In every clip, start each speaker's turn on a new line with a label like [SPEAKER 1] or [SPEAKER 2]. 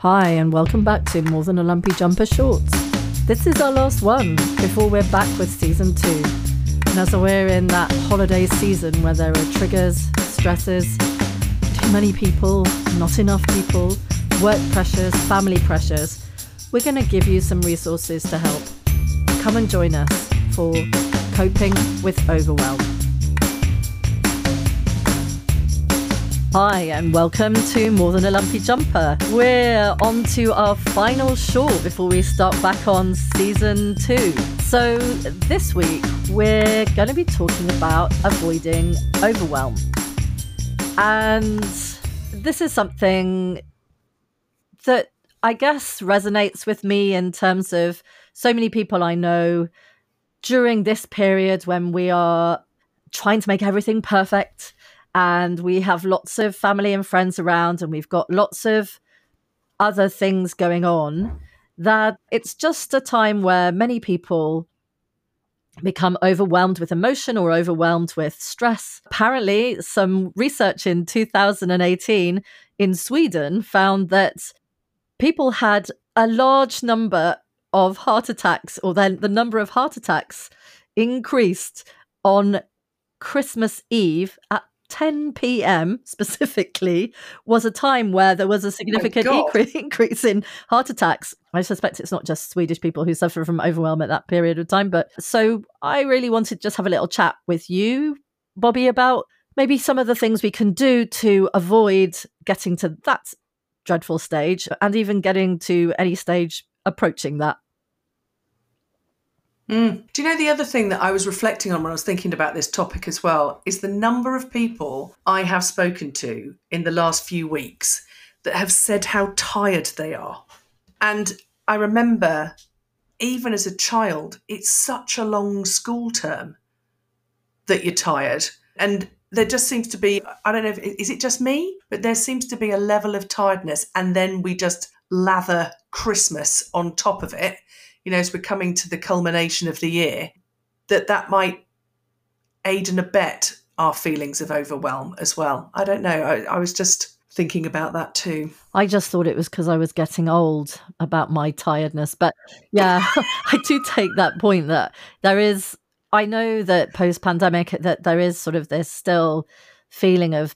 [SPEAKER 1] Hi, and welcome back to More Than a Lumpy Jumper Shorts. This is our last one before we're back with season two. And as we're in that holiday season where there are triggers, stresses, too many people, not enough people, work pressures, family pressures, we're going to give you some resources to help. Come and join us for coping with overwhelm. Hi, and welcome to More Than a Lumpy Jumper. We're on to our final short before we start back on season two. So, this week we're going to be talking about avoiding overwhelm. And this is something that I guess resonates with me in terms of so many people I know during this period when we are trying to make everything perfect and we have lots of family and friends around and we've got lots of other things going on that it's just a time where many people become overwhelmed with emotion or overwhelmed with stress. Apparently, some research in 2018 in Sweden found that people had a large number of heart attacks, or then the number of heart attacks increased on Christmas Eve at 10 p.m. specifically was a time where there was a oh significant incre- increase in heart attacks. I suspect it's not just Swedish people who suffer from overwhelm at that period of time. But so I really wanted to just have a little chat with you, Bobby, about maybe some of the things we can do to avoid getting to that dreadful stage and even getting to any stage approaching that.
[SPEAKER 2] Mm. Do you know the other thing that I was reflecting on when I was thinking about this topic as well is the number of people I have spoken to in the last few weeks that have said how tired they are. And I remember, even as a child, it's such a long school term that you're tired. And there just seems to be, I don't know, if, is it just me? But there seems to be a level of tiredness. And then we just lather Christmas on top of it you know, as we're coming to the culmination of the year, that that might aid and abet our feelings of overwhelm as well. I don't know. I, I was just thinking about that too.
[SPEAKER 1] I just thought it was because I was getting old about my tiredness. But yeah, I do take that point that there is, I know that post pandemic, that there is sort of this still feeling of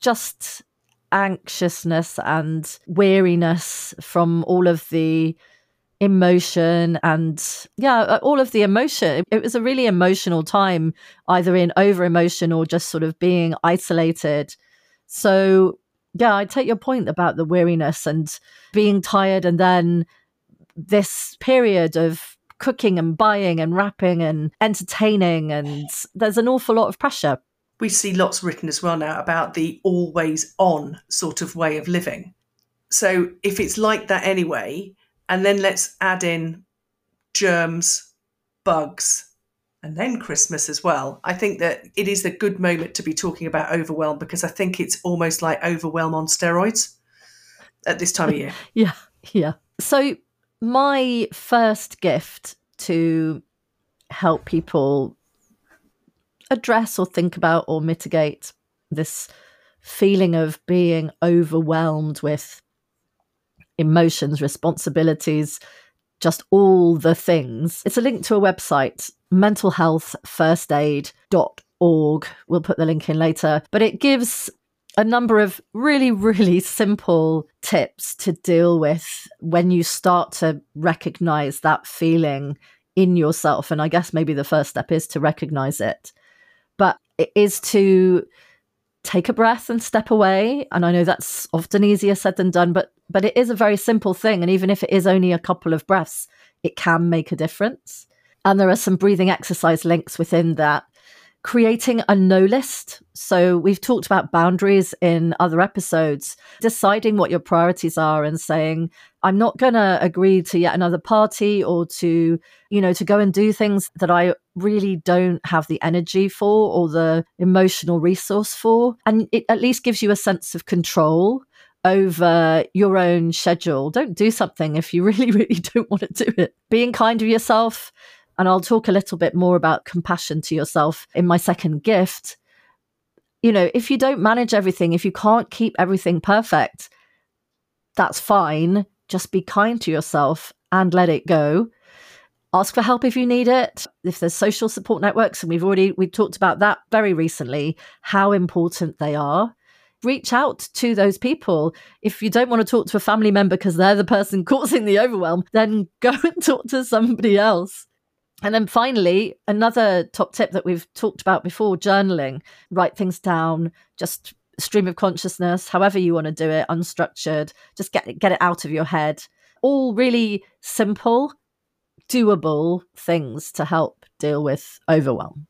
[SPEAKER 1] just anxiousness and weariness from all of the emotion and yeah uh, all of the emotion. It was a really emotional time either in over emotion or just sort of being isolated. So yeah i take your point about the weariness and being tired and then this period of cooking and buying and wrapping and entertaining and there's an awful lot of pressure.
[SPEAKER 2] We see lots written as well now about the always on sort of way of living. So if it's like that anyway and then let's add in germs, bugs, and then Christmas as well. I think that it is a good moment to be talking about overwhelm because I think it's almost like overwhelm on steroids at this time of year.
[SPEAKER 1] yeah, yeah. So, my first gift to help people address or think about or mitigate this feeling of being overwhelmed with emotions, responsibilities, just all the things. It's a link to a website, mentalhealthfirstaid.org. We'll put the link in later, but it gives a number of really, really simple tips to deal with when you start to recognize that feeling in yourself. And I guess maybe the first step is to recognize it, but it is to take a breath and step away. And I know that's often easier said than done, but but it is a very simple thing. And even if it is only a couple of breaths, it can make a difference. And there are some breathing exercise links within that. Creating a no list. So, we've talked about boundaries in other episodes, deciding what your priorities are and saying, I'm not going to agree to yet another party or to, you know, to go and do things that I really don't have the energy for or the emotional resource for. And it at least gives you a sense of control over your own schedule. Don't do something if you really, really don't want to do it. Being kind to yourself. And I'll talk a little bit more about compassion to yourself in my second gift. You know, if you don't manage everything, if you can't keep everything perfect, that's fine. Just be kind to yourself and let it go. Ask for help if you need it. If there's social support networks, and we've already we talked about that very recently, how important they are. Reach out to those people. If you don't want to talk to a family member because they're the person causing the overwhelm, then go and talk to somebody else. And then finally, another top tip that we've talked about before journaling. Write things down, just stream of consciousness, however you want to do it, unstructured, just get get it out of your head. All really simple doable things to help deal with overwhelm.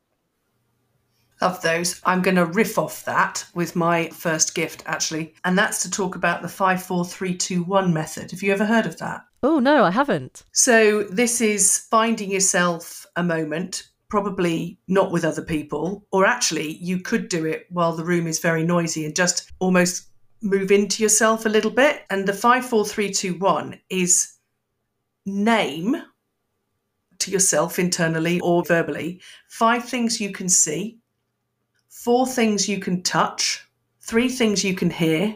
[SPEAKER 2] Love those. I'm going to riff off that with my first gift, actually, and that's to talk about the 54321 method. Have you ever heard of that?
[SPEAKER 1] Oh, no, I haven't.
[SPEAKER 2] So, this is finding yourself a moment, probably not with other people, or actually, you could do it while the room is very noisy and just almost move into yourself a little bit. And the 54321 is name to yourself internally or verbally five things you can see, four things you can touch, three things you can hear,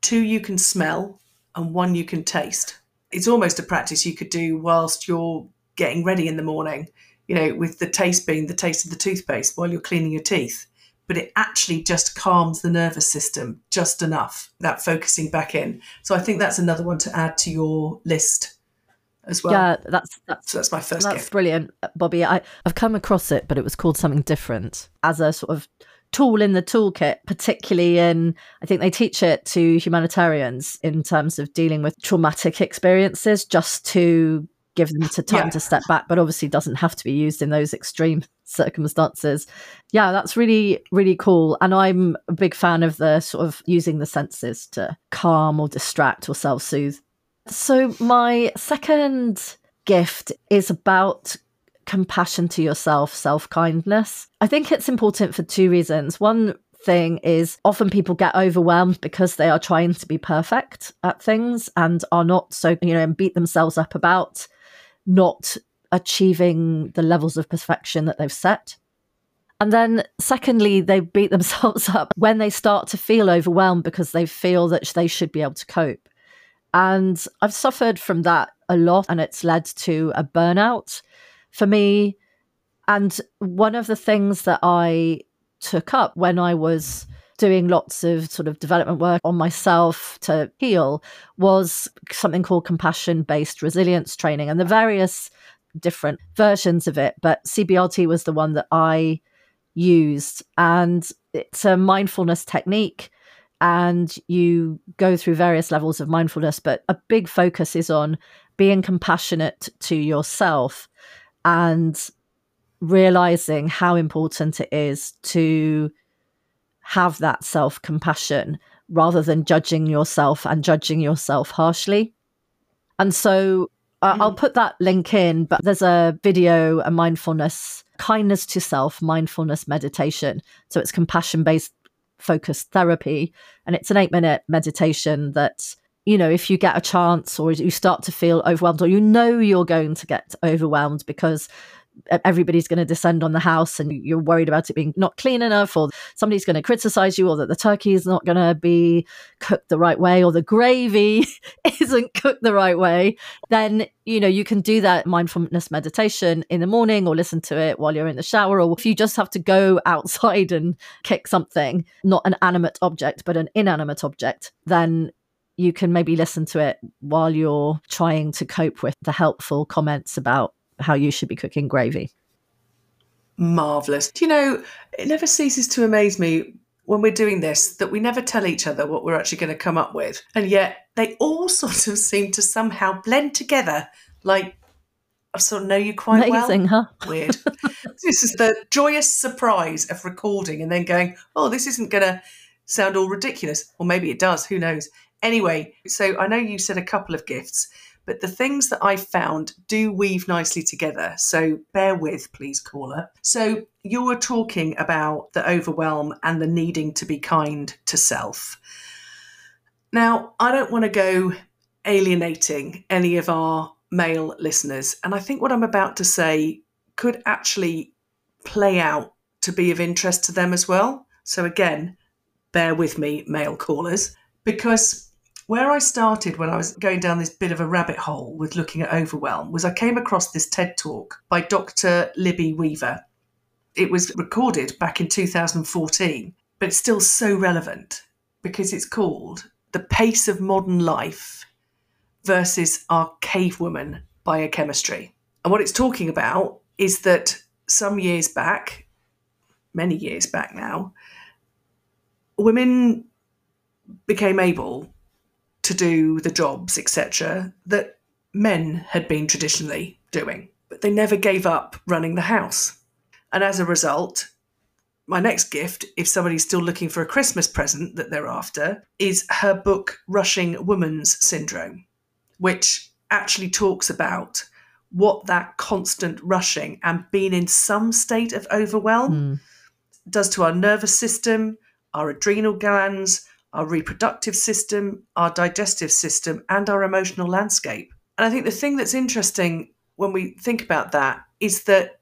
[SPEAKER 2] two you can smell, and one you can taste. It's almost a practice you could do whilst you're getting ready in the morning, you know, with the taste being the taste of the toothpaste while you're cleaning your teeth. But it actually just calms the nervous system just enough, that focusing back in. So I think that's another one to add to your list as well.
[SPEAKER 1] Yeah, that's that's
[SPEAKER 2] so that's my first.
[SPEAKER 1] That's
[SPEAKER 2] gift.
[SPEAKER 1] brilliant, Bobby. I, I've come across it, but it was called something different as a sort of tool in the toolkit, particularly in I think they teach it to humanitarians in terms of dealing with traumatic experiences, just to give them to time yeah. to step back, but obviously doesn't have to be used in those extreme circumstances. Yeah, that's really, really cool. And I'm a big fan of the sort of using the senses to calm or distract or self soothe. So, my second gift is about compassion to yourself, self kindness. I think it's important for two reasons. One thing is often people get overwhelmed because they are trying to be perfect at things and are not so, you know, and beat themselves up about not achieving the levels of perfection that they've set. And then, secondly, they beat themselves up when they start to feel overwhelmed because they feel that they should be able to cope. And I've suffered from that a lot, and it's led to a burnout for me. And one of the things that I took up when I was doing lots of sort of development work on myself to heal was something called compassion based resilience training and the various different versions of it. But CBRT was the one that I used. And it's a mindfulness technique and you go through various levels of mindfulness, but a big focus is on being compassionate to yourself and realizing how important it is to have that self compassion rather than judging yourself and judging yourself harshly. And so uh, mm. I'll put that link in, but there's a video, a mindfulness, kindness to self, mindfulness meditation. So it's compassion based focused therapy. And it's an eight minute meditation that, you know, if you get a chance or you start to feel overwhelmed or you know you're going to get overwhelmed because everybody's going to descend on the house and you're worried about it being not clean enough or somebody's going to criticize you or that the turkey is not going to be cooked the right way or the gravy isn't cooked the right way then you know you can do that mindfulness meditation in the morning or listen to it while you're in the shower or if you just have to go outside and kick something not an animate object but an inanimate object then you can maybe listen to it while you're trying to cope with the helpful comments about how you should be cooking gravy.
[SPEAKER 2] Marvelous. Do you know, it never ceases to amaze me when we're doing this that we never tell each other what we're actually going to come up with. And yet they all sort of seem to somehow blend together like I sort of know you quite
[SPEAKER 1] Amazing,
[SPEAKER 2] well.
[SPEAKER 1] Huh?
[SPEAKER 2] Weird. this is the joyous surprise of recording and then going, oh, this isn't going to sound all ridiculous. Or maybe it does. Who knows? Anyway, so I know you said a couple of gifts. But the things that I found do weave nicely together. So bear with, please, caller. So you were talking about the overwhelm and the needing to be kind to self. Now, I don't want to go alienating any of our male listeners. And I think what I'm about to say could actually play out to be of interest to them as well. So, again, bear with me, male callers, because where I started when I was going down this bit of a rabbit hole with looking at overwhelm was I came across this TED talk by Dr. Libby Weaver. It was recorded back in 2014, but it's still so relevant because it's called The Pace of Modern Life versus Our Cavewoman Biochemistry. And what it's talking about is that some years back, many years back now, women became able to do the jobs, etc., that men had been traditionally doing. But they never gave up running the house. And as a result, my next gift, if somebody's still looking for a Christmas present that they're after, is her book, Rushing Woman's Syndrome, which actually talks about what that constant rushing and being in some state of overwhelm mm. does to our nervous system, our adrenal glands, our reproductive system, our digestive system, and our emotional landscape. And I think the thing that's interesting when we think about that is that,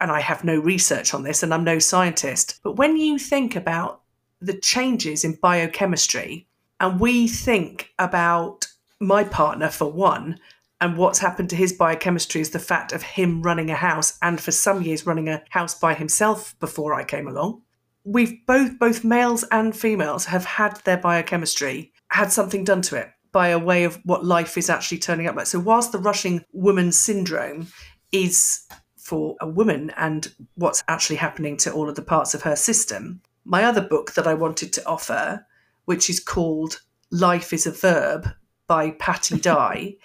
[SPEAKER 2] and I have no research on this and I'm no scientist, but when you think about the changes in biochemistry, and we think about my partner for one, and what's happened to his biochemistry is the fact of him running a house and for some years running a house by himself before I came along we've both both males and females have had their biochemistry had something done to it by a way of what life is actually turning up like. So whilst the rushing woman syndrome is for a woman and what's actually happening to all of the parts of her system, my other book that I wanted to offer, which is called Life is a Verb by Patti Digh,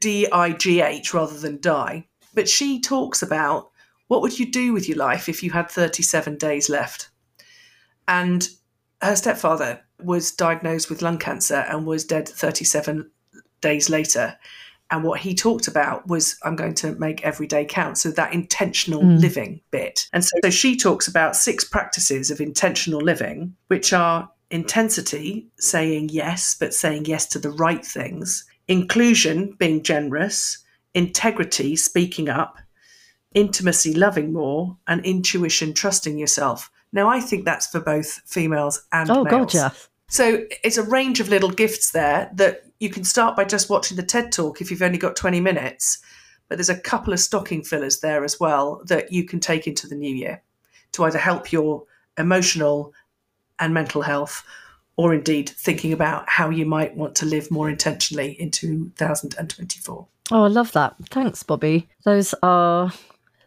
[SPEAKER 2] D I G H rather than Die. But she talks about what would you do with your life if you had 37 days left? And her stepfather was diagnosed with lung cancer and was dead 37 days later. And what he talked about was, I'm going to make every day count. So that intentional mm. living bit. And so, so she talks about six practices of intentional living, which are intensity, saying yes, but saying yes to the right things, inclusion, being generous, integrity, speaking up, intimacy, loving more, and intuition, trusting yourself. Now, I think that's for both females and
[SPEAKER 1] oh,
[SPEAKER 2] males.
[SPEAKER 1] God, yeah.
[SPEAKER 2] So it's a range of little gifts there that you can start by just watching the TED Talk if you've only got 20 minutes. But there's a couple of stocking fillers there as well that you can take into the new year to either help your emotional and mental health or indeed thinking about how you might want to live more intentionally in 2024. Oh,
[SPEAKER 1] I love that. Thanks, Bobby. Those are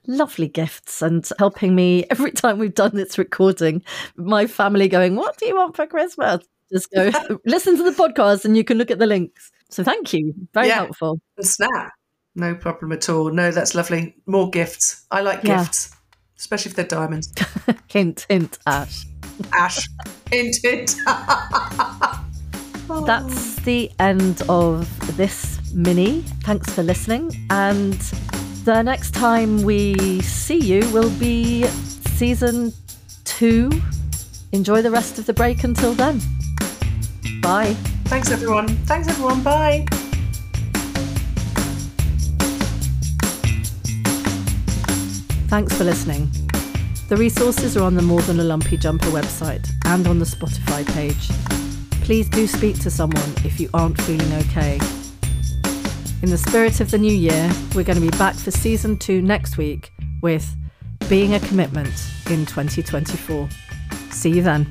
[SPEAKER 1] lovely gifts and helping me every time we've done this recording. My family going, What do you want for Christmas? Just go listen to the podcast and you can look at the links. So thank you. Very yeah. helpful.
[SPEAKER 2] snap. No problem at all. No, that's lovely. More gifts. I like yeah. gifts, especially if they're diamonds.
[SPEAKER 1] hint, hint, Ash.
[SPEAKER 2] Ash. hint, hint.
[SPEAKER 1] That's the end of this mini. Thanks for listening. And the next time we see you will be season two. Enjoy the rest of the break until then. Bye.
[SPEAKER 2] Thanks, everyone. Thanks, everyone. Bye.
[SPEAKER 1] Thanks for listening. The resources are on the More Than a Lumpy Jumper website and on the Spotify page. Please do speak to someone if you aren't feeling okay in the spirit of the new year, we're going to be back for season two next week with Being a Commitment in 2024. See you then.